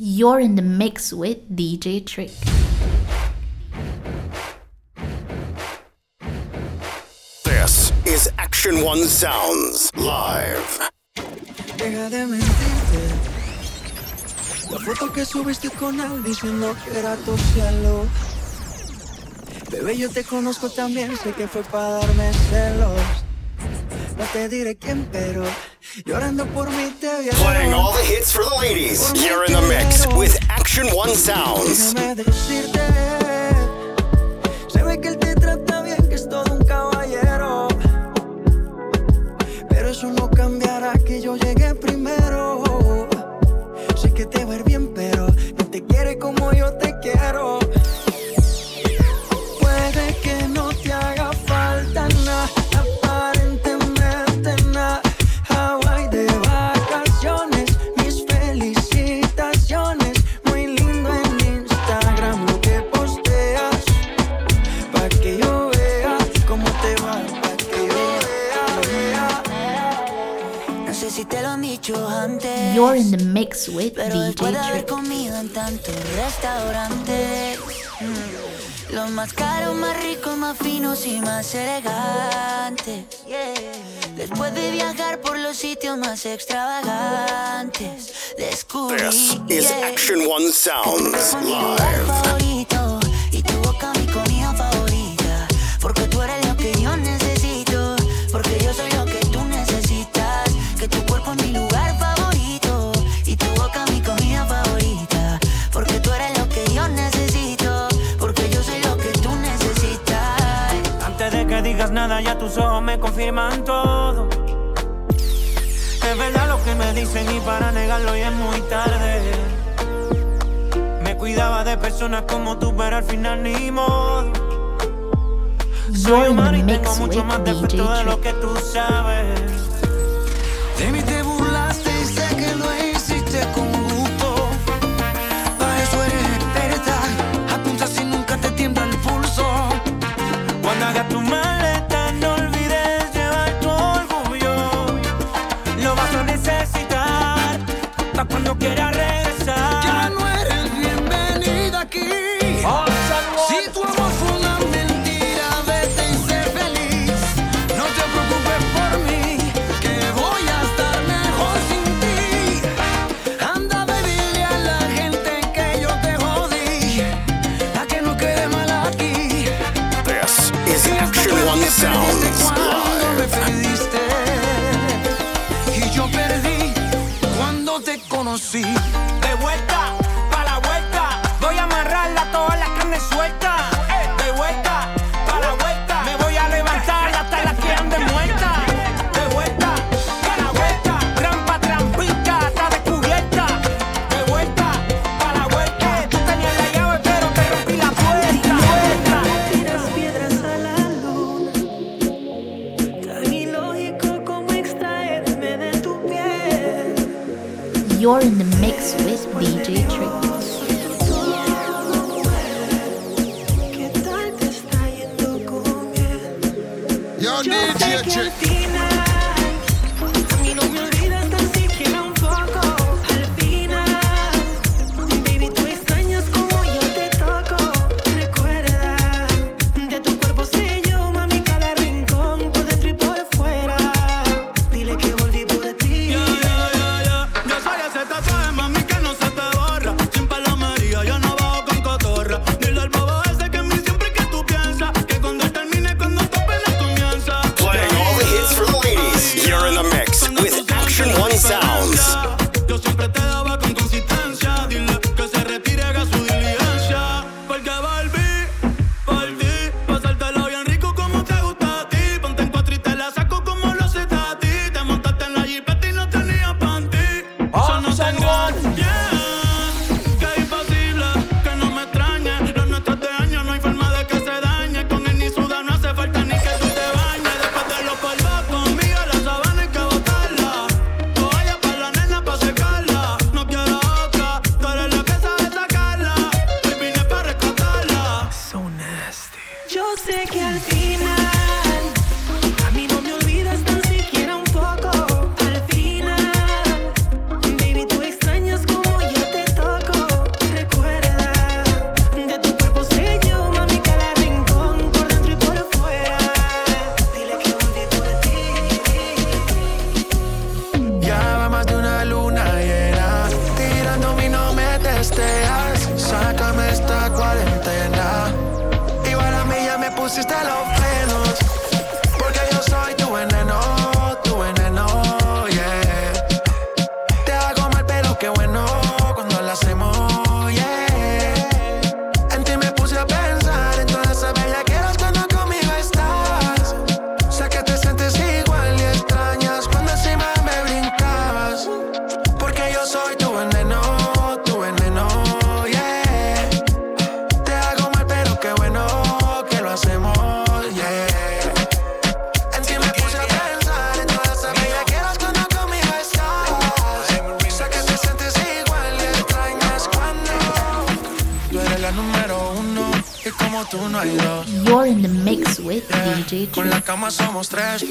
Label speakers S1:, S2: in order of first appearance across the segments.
S1: You're in the mix with DJ Trick.
S2: This is Action One Sounds Live.
S3: La foto que subiste con diciendo que era tu cielo. Bebé, yo te conozco también, sé que fue para darme celos te diré quién, pero llorando por mí te voy a
S2: Playing all the hits for the ladies. You're in the mix with Action One Sounds.
S3: Déjame decirte.
S1: You're in the mix with
S4: Pero
S1: DJ
S4: después de haber comido en tantos restaurantes, mm, los más caros, más ricos, más finos y más elegantes. Después de viajar por los sitios más extravagantes, descubrí.
S2: This is Action One Sounds Live.
S5: tus ojos me confirman todo. Es verdad lo que me dicen y para negarlo ya es muy tarde. Me cuidaba de personas como tú, pero al final ni modo. Soy humano y tengo mucho más defecto de lo que tú sabes.
S3: De mí te burlaste y sé que lo hiciste con gusto. Para eso eres experta, apunta si nunca te tiembla el pulso.
S5: Cuando hagas tu mano. Sound. Cuando
S3: me perdiste y yo perdí cuando te conocí.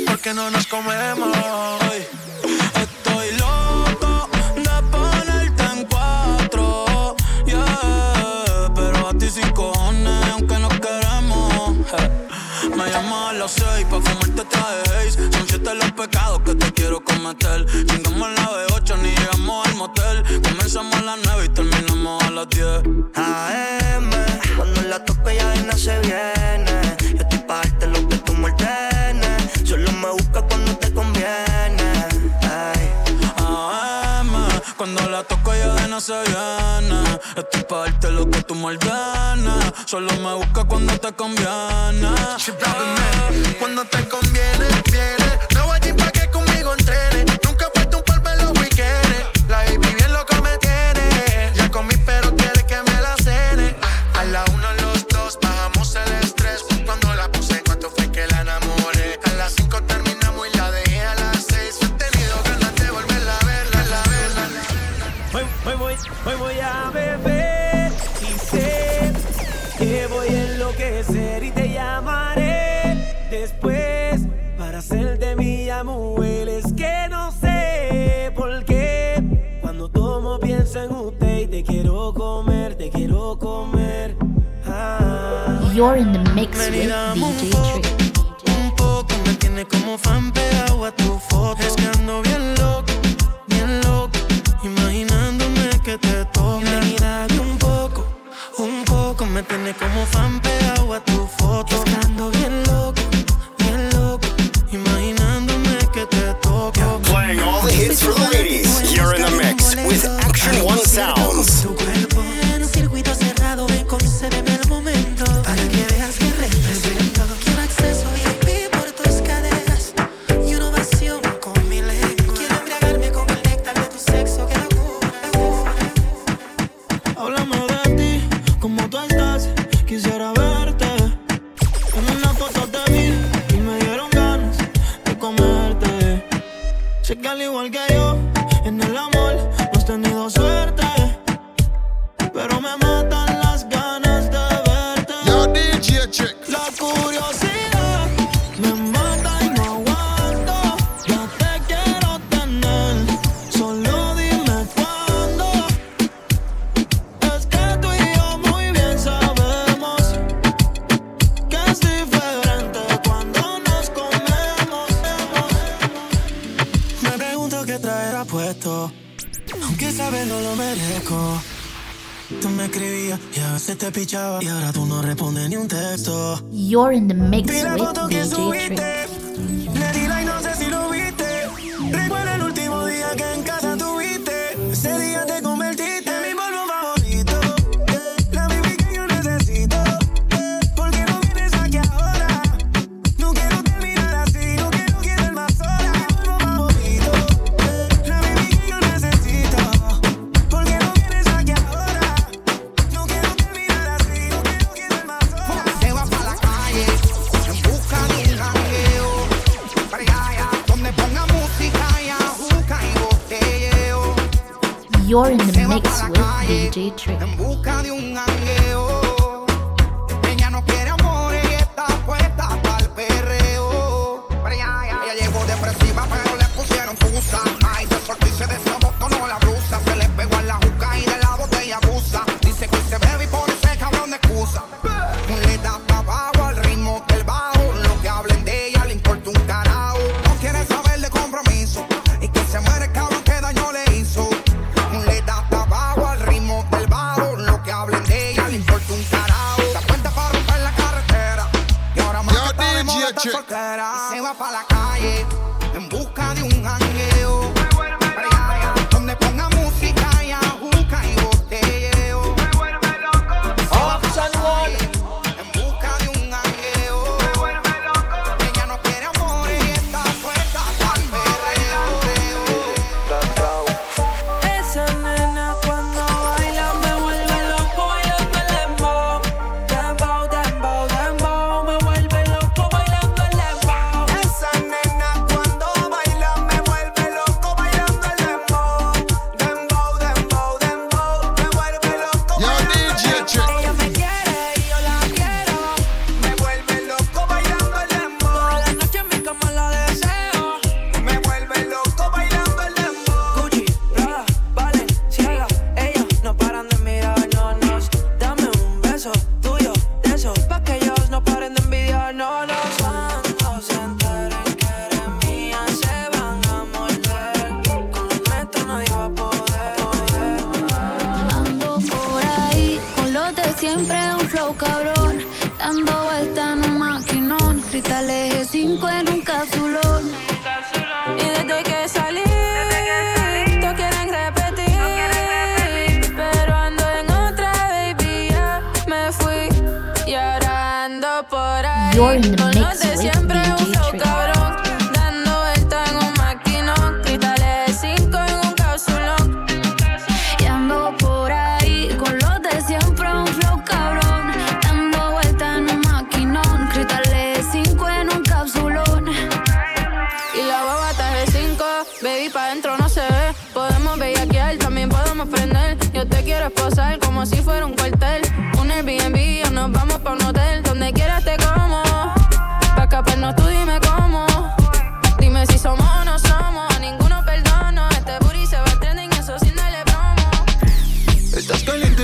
S6: porque no nos
S7: come al
S6: igual que yo.
S8: you're in the mix. You're in the mix with DJ Trick.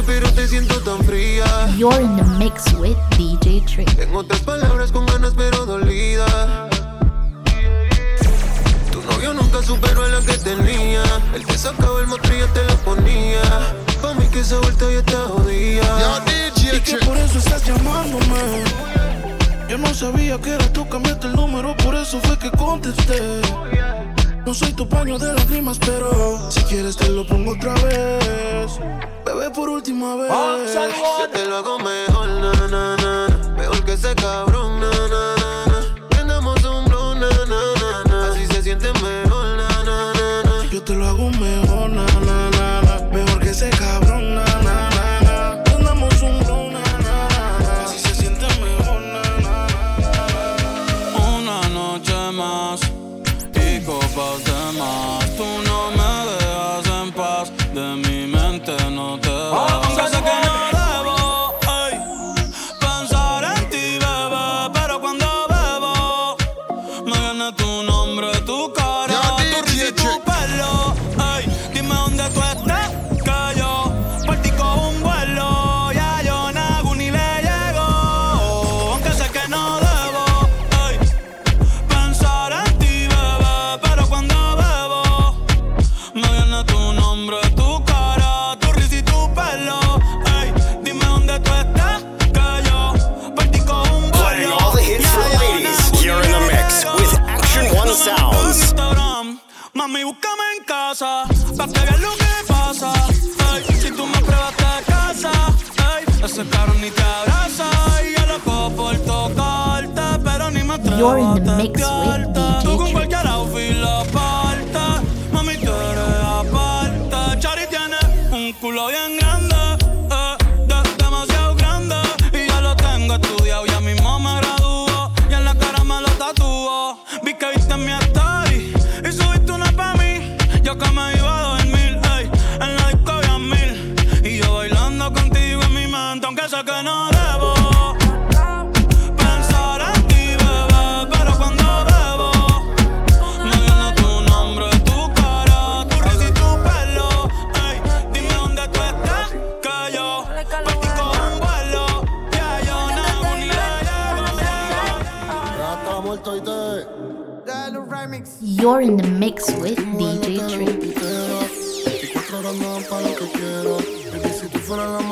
S9: pero
S10: te
S11: siento tan fría.
S1: You're in the mix with DJ Trick.
S11: En otras palabras, con ganas pero dolida. Tu novio nunca superó a la que tenía. Él te sacaba el motor y te lo ponía. Pa' mí que esa vuelta ya está jodida.
S7: Y que por eso estás llamándome. Yo no sabía que eras tú, cambiaste el número, por eso fue que contesté. No soy tu paño de lágrimas, pero si quieres te lo pongo otra vez por última vez.
S11: Ah,
S7: Yo te lo hago mejor, na, na, na, Mejor que ese cabrón, na, na, na.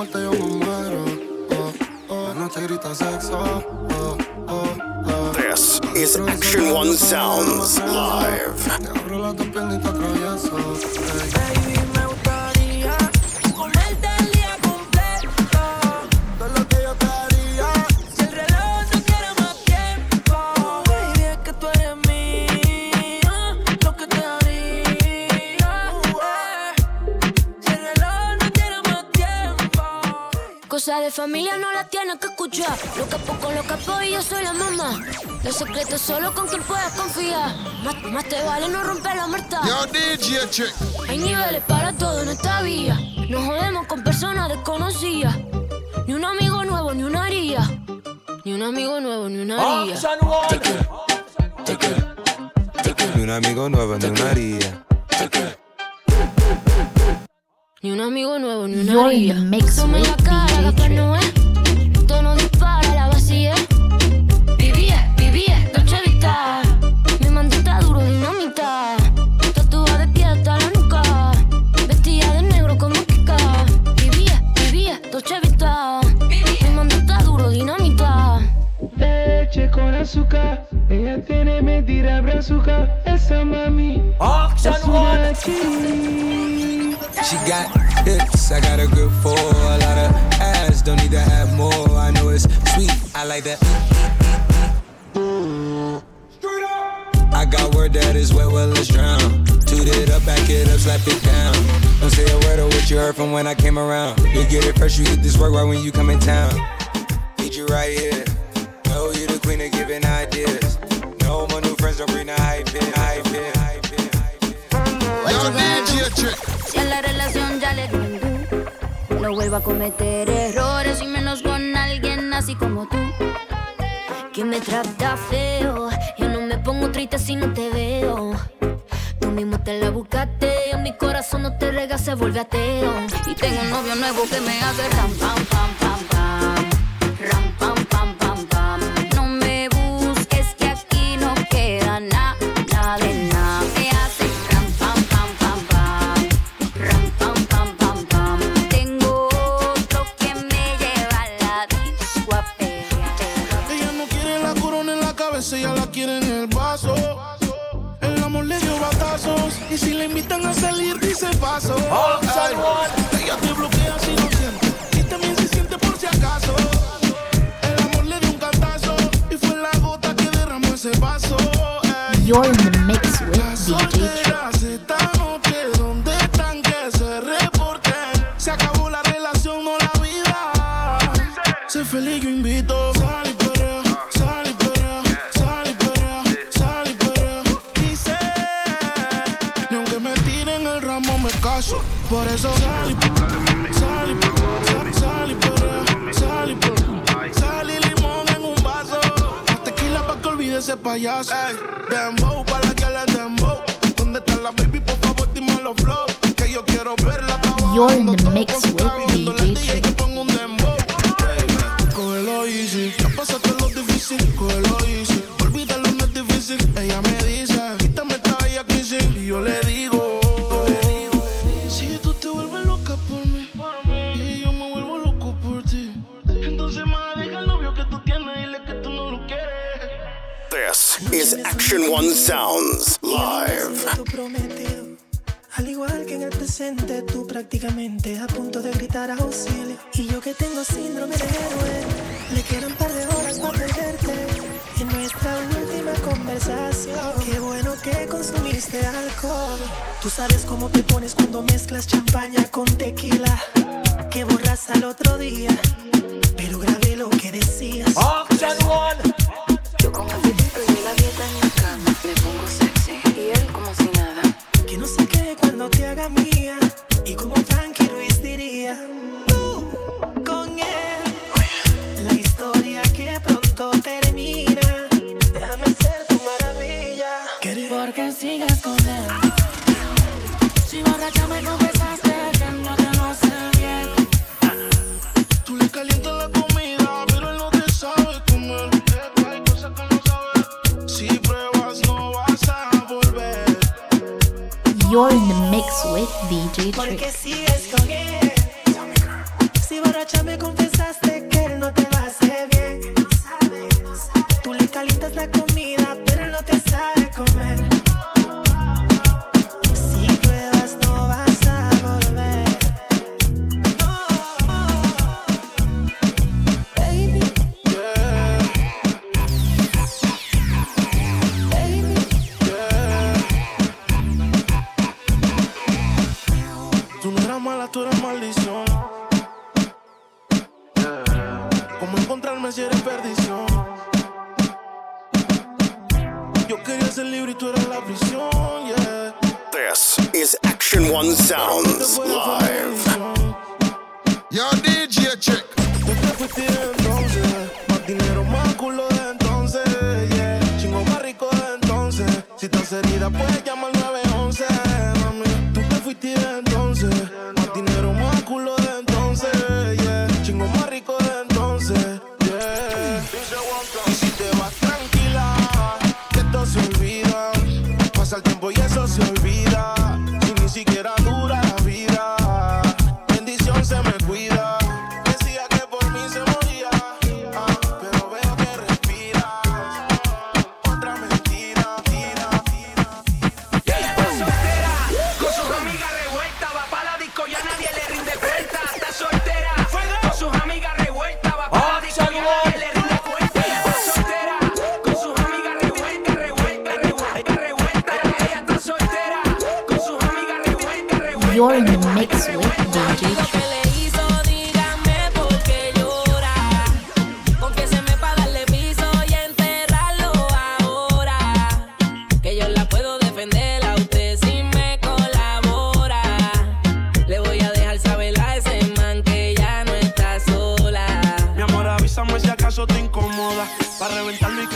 S7: muerte yo me muero. Oh, oh. Grita sexo. Oh, oh, oh,
S2: This is Action One Sounds live.
S12: Te abro la.
S13: Hey. De familia no la tienes que escuchar. Lo capo con lo capo y yo soy la mamá. Los secretos solo con quien puedas confiar. Más, más te vale no romper la muerta.
S14: Yo, DJ Chick.
S13: Hay niveles para todo en esta vía. No jodemos con personas desconocidas. Ni un amigo nuevo, ni una haría. Ni un amigo nuevo, ni una haría.
S15: Ni un amigo nuevo, ni una haría.
S13: Ni un amigo nuevo, ni una Tome
S16: with
S13: la cara,
S16: DJ
S13: capaz no es. Tono dispara, la vacía. Vivía, vivía, noche vista. Mi mandita duro, dinamita. Tatuada de pie hasta la nuca. Vestida de negro como Kika. Vivía, vivía, noche vista. Mi mandita duro, dinamita.
S17: Leche con azúcar, ella tiene mentira brazuca, esa mami. es una
S15: got hips, I got a grip for a lot of ass. Don't need to have more. I know it's sweet, I like that. I got word that is wet, well, let's drown. Toot it up, back it up, slap it down. Don't say a word of what you heard from when I came around. You get it fresh, you get this work right when you come in town. Need you right here. Know you the queen of giving ideas. No more new friends, don't bring the hype in, hype in, hype in.
S14: Yo, DJ Chick.
S13: Si la relación ya le do, no vuelva a cometer errores y menos con alguien así como tú. Que me trata feo, yo no me pongo triste si no te veo. Tú mismo te la buscaste, mi corazón no te rega, se vuelve ateo. Y tengo un novio nuevo que me hace ram pam pam.
S1: Invitan a salir, dice paso. Ay, ella te bloquea si no siente. Y también se siente por si acaso. El amor le dio un cantazo. Y fue la gota que derramó ese vaso. Ey.
S16: You're in the mix with DJ
S1: payaso. Ey, dembow pa' la que le dembow. ¿Dónde está la baby? Por favor, dime los flow. Que yo quiero verla
S16: You're in the mix with
S2: Sounds live.
S12: Tu prometido. Al igual que en el presente, tú prácticamente a punto de gritar auxilio. Y yo que tengo síndrome de héroe, le quedan par de horas para perderte. En nuestra última conversación, qué bueno que consumiste alcohol. Tú sabes cómo te pones cuando mezclas champaña con tequila. Que borras al otro día, pero grabé lo que decías.
S18: Yo con
S12: cuando te haga mía.
S16: DJ
S12: Porque
S16: Trick. Perdición. Yo quería ser libre y tú eras la prisión, yeah.
S2: This is Action One Sounds live.
S14: Yo, DJ check.
S16: Tú te fuiste entonces, más dinero, más culo de entonces, yeah. Chingo más rico de entonces. Si estás herida, puedes llamar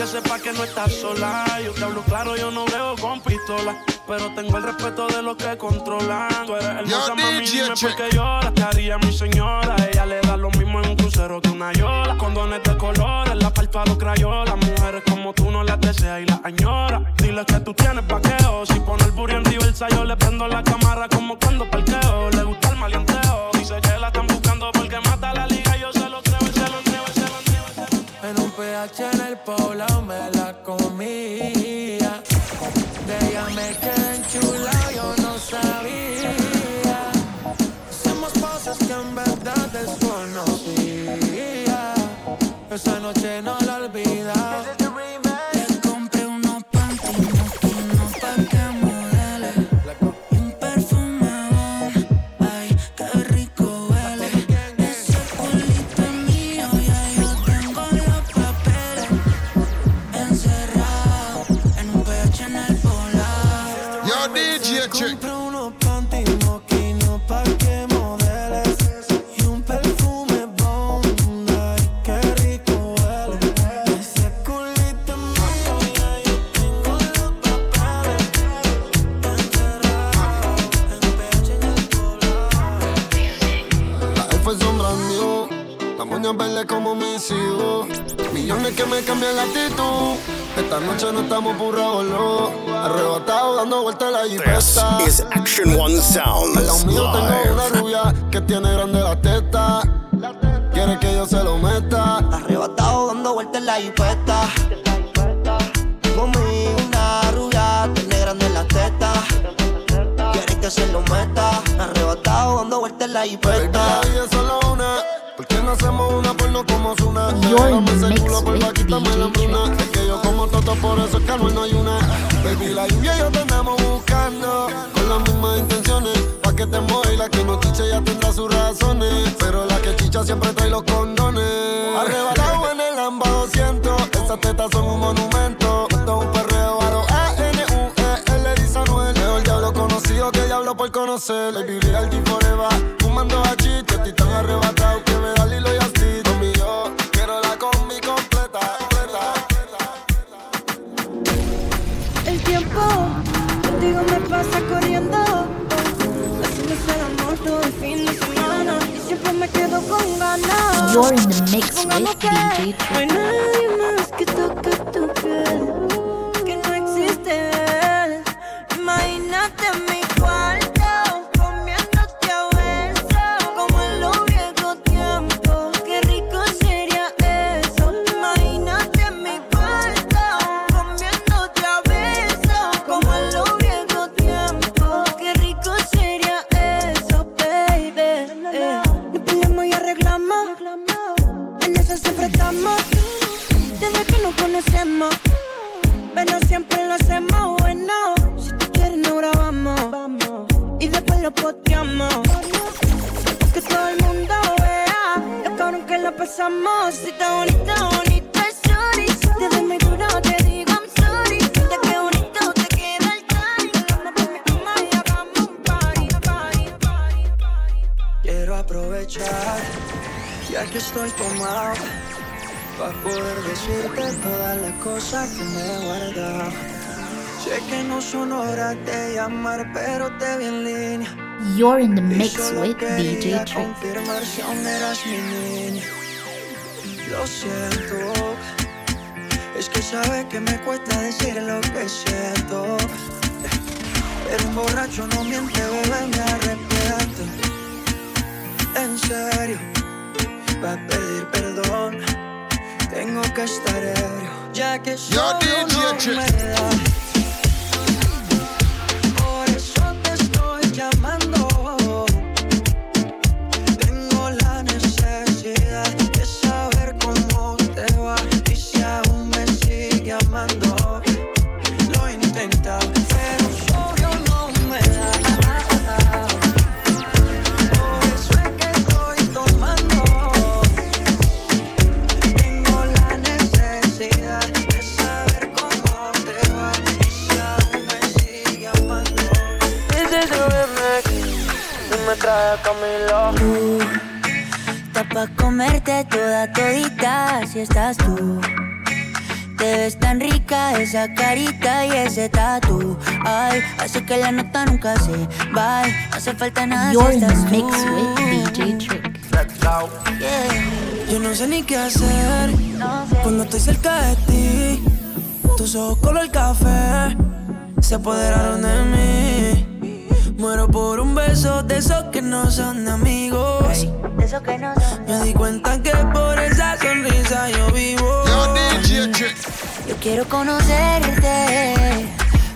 S16: que sepa que no estás sola. Yo te hablo claro, yo no veo con pistola. Pero tengo el respeto de los que controlan. Tú eres hermosa, mami, dime
S14: check.
S16: por qué lloras. Te haría mi señora. Ella le da lo mismo en un crucero que una yola. Condones de colores, la falta a los crayolas. Mujeres como tú no las deseas y las añora. Dile que tú tienes vaqueo. Si pone el burro en diversa, yo le prendo la cámara como cuando parqueo. Le gusta el maleanteo. Dice que la están buscando porque mata la liga. Yo se lo creo, y se lo creo, y se lo creo.
S12: En un PH Esa noche no
S19: Que
S20: me cambian la actitud. Esta noche no estamos burrados, no. Arrebatado dando vueltas la
S2: This
S20: jipeta.
S2: is Action One
S20: Al lado
S2: Sounds
S20: mío tengo una
S2: live.
S20: rubia que tiene grande la teta. Quiere que yo se lo meta.
S21: Arrebatado dando vueltas la jipeta. Conmigo una rubia, tiene grande la teta. Quiere que se lo meta. Arrebatado dando vueltas la
S20: Baby,
S21: jipeta.
S20: la vida es solo una. ¿Por qué no hacemos una porno como Zuna? Dame ese culo, porfa, quítame la hambruna. Es que yo como toto, por eso es que no hay una. Baby, la lluvia y yo te andamos buscando. Con las mismas intenciones. Pa' que te mueva la que no chiche ya tendrá sus razones. Pero la que chicha siempre trae los condones. Arrebatado en el Lamba 200. Esas tetas son un monumento. Esto es un perreo aro. A-N-U-E-L, dice Anuel. Mejor diablo conocido que diablo por conocer. Baby, real forever. Fumando hachís, estoy tan arrebatado
S8: You're in the mix with DJ
S19: No
S1: You're in the mix with DJ Trick.
S3: Lo siento, es que sabe que me cuesta decir lo que siento. Pero un borracho no miente, bebé, me arrepiento. En serio, va a pedir perdón. Tengo que estar ebrio, ya que solo no me da.
S4: comerte toda todita si estás tú. Te ves tan rica esa carita y ese tatu. Ay, hace que la nota nunca se vaya. No hace falta nada
S1: You're
S4: si estás
S1: mix
S4: tú.
S1: with DJ Trick.
S4: Yeah.
S3: Yo no sé ni qué hacer no sé. cuando estoy cerca de ti. Tus ojos color café se apoderaron de mí. Muero por un beso de esos que no son de amigos.
S4: Hey.
S3: Me di cuenta que por esa sonrisa yo vivo.
S4: Yo quiero conocerte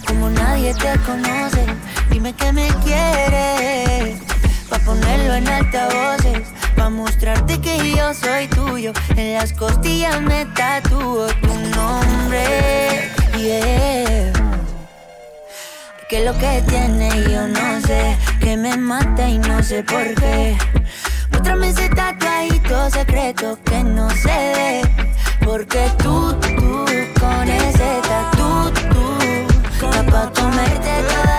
S4: como nadie te conoce. Dime que me quieres pa ponerlo en altavoces, pa mostrarte que yo soy tuyo. En las costillas me tatúo tu nombre. Yeah. Que lo que tiene yo no sé, que me mata y no sé por qué otra mesita traído secreto que no se ve. Porque tú, tú, con ese tatu, tú,
S3: tú,
S22: tú, tú, tú,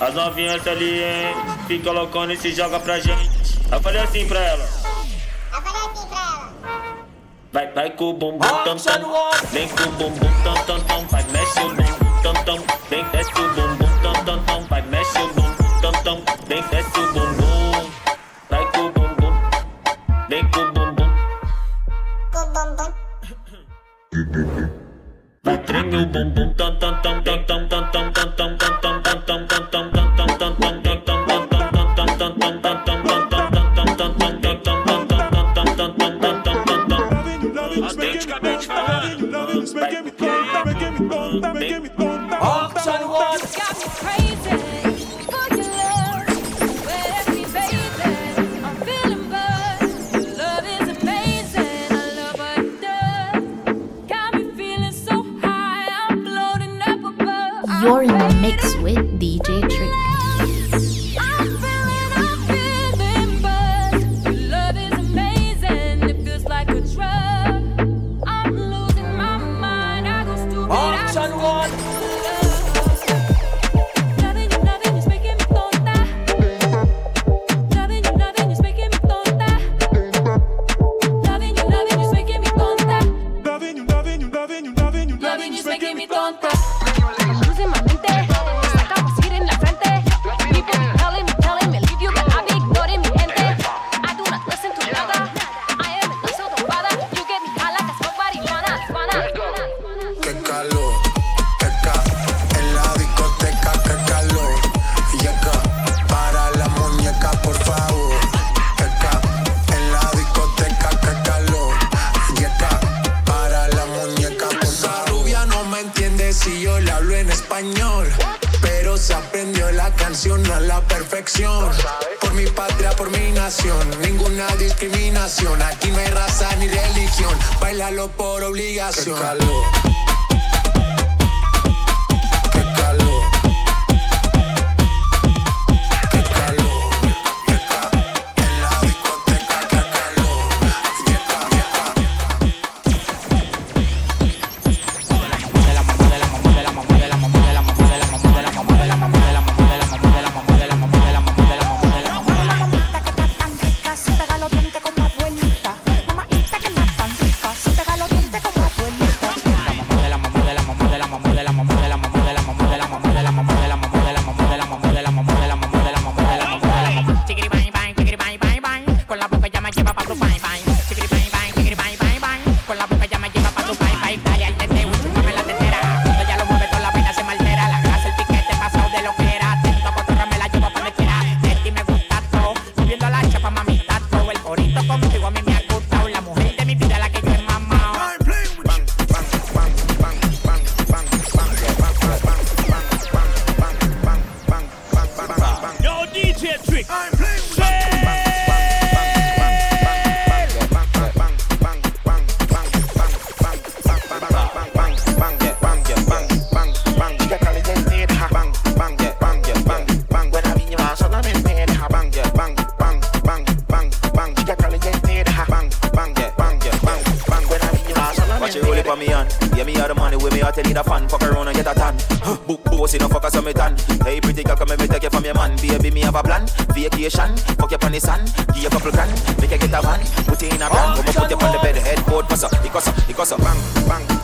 S23: As novinhas ali, hein? Fica e se joga pra gente. Eu falei assim pra ela. Eu falei assim pra ela. Vai, vai com o bumbum tam tam. Vem com o bumbum tam tam
S22: mix with DJ
S24: for me hand. Yeah, me all the money with me, I tell you
S25: the fan. Fuck around and get a tan. Book boss, you know, fuck us on me tan. Hey, pretty girl, come and take you from your man. Baby, me have a plan. Vacation, fuck you on the sand. Give you a couple grand, make you get a van. Put you in a van, come put you on the bed, headboard, cusser, it cusser, it cusser. Bang, bang.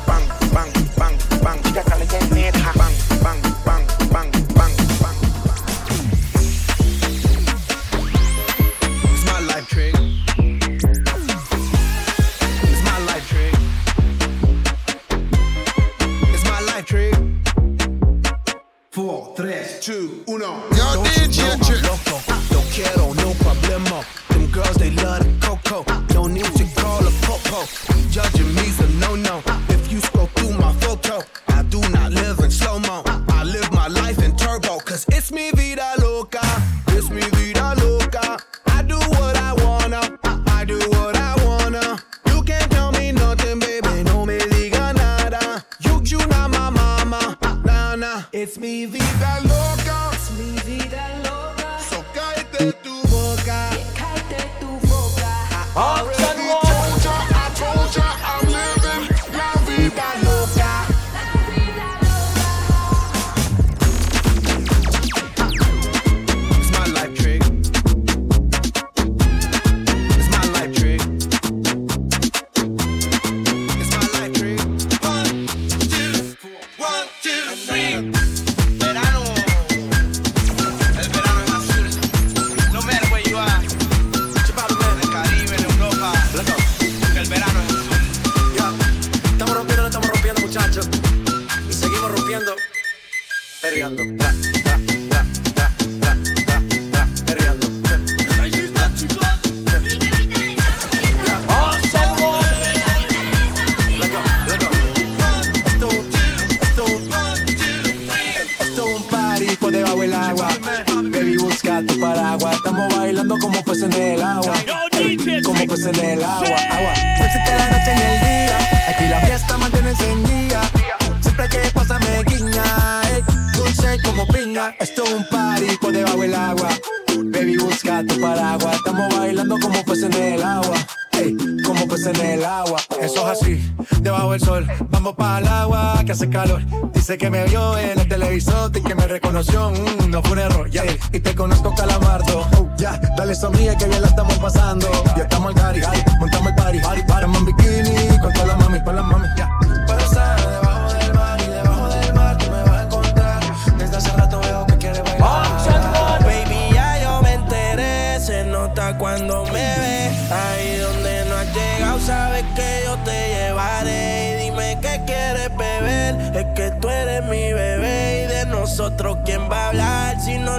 S22: Dice que me vio en el televisor y que me reconoció. Mm, no fue un error, ya. Y te conozco calamardo. Oh, ya, dale sonríe que bien la estamos pasando. Ya estamos al cari.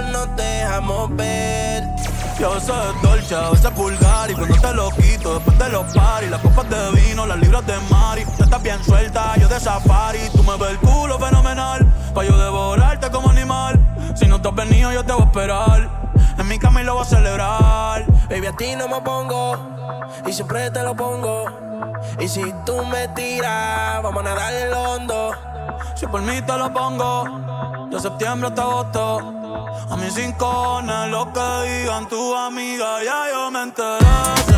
S26: no nos dejamos ver.
S7: Yo sé dolce, a veces pulgar y cuando te lo quito, después de los paris, las copas de vino, las libras de mari. Tú estás bien suelta, yo de safari, tú me ves el culo fenomenal, pa' yo devorarte como animal. Si no te has venido, yo te voy a esperar. En mi cama lo voy a celebrar.
S26: Baby, a ti no me pongo, y siempre te lo pongo. Y si tú me tiras, vamos a nadar el hondo.
S7: Si por mí te lo pongo, de septiembre hasta agosto. A mí sin lo que digan tu amiga, ya yo me enteré.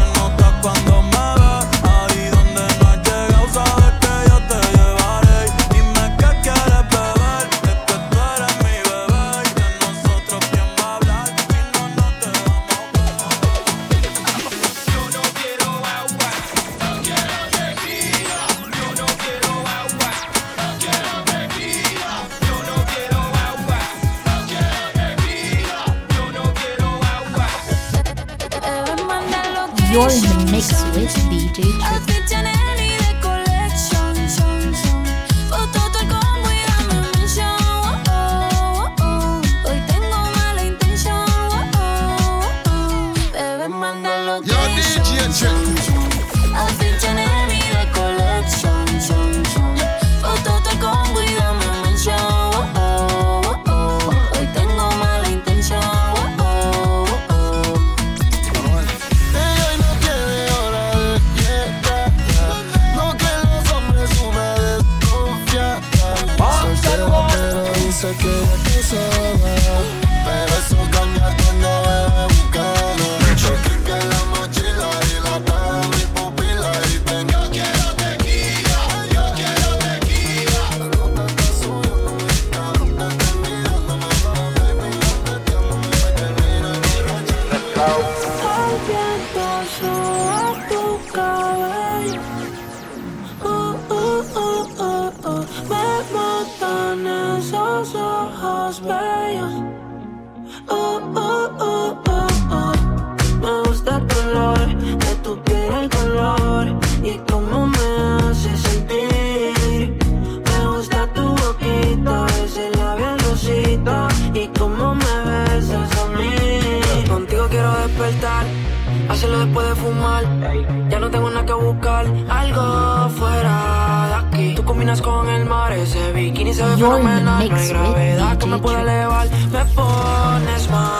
S13: You're in the mix with DJ Trick.
S8: You're in the mix
S13: ¿eh? with
S8: DJ
S13: me
S8: puedo
S13: elevar, me pones mal.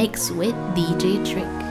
S8: mix with DJ Trick.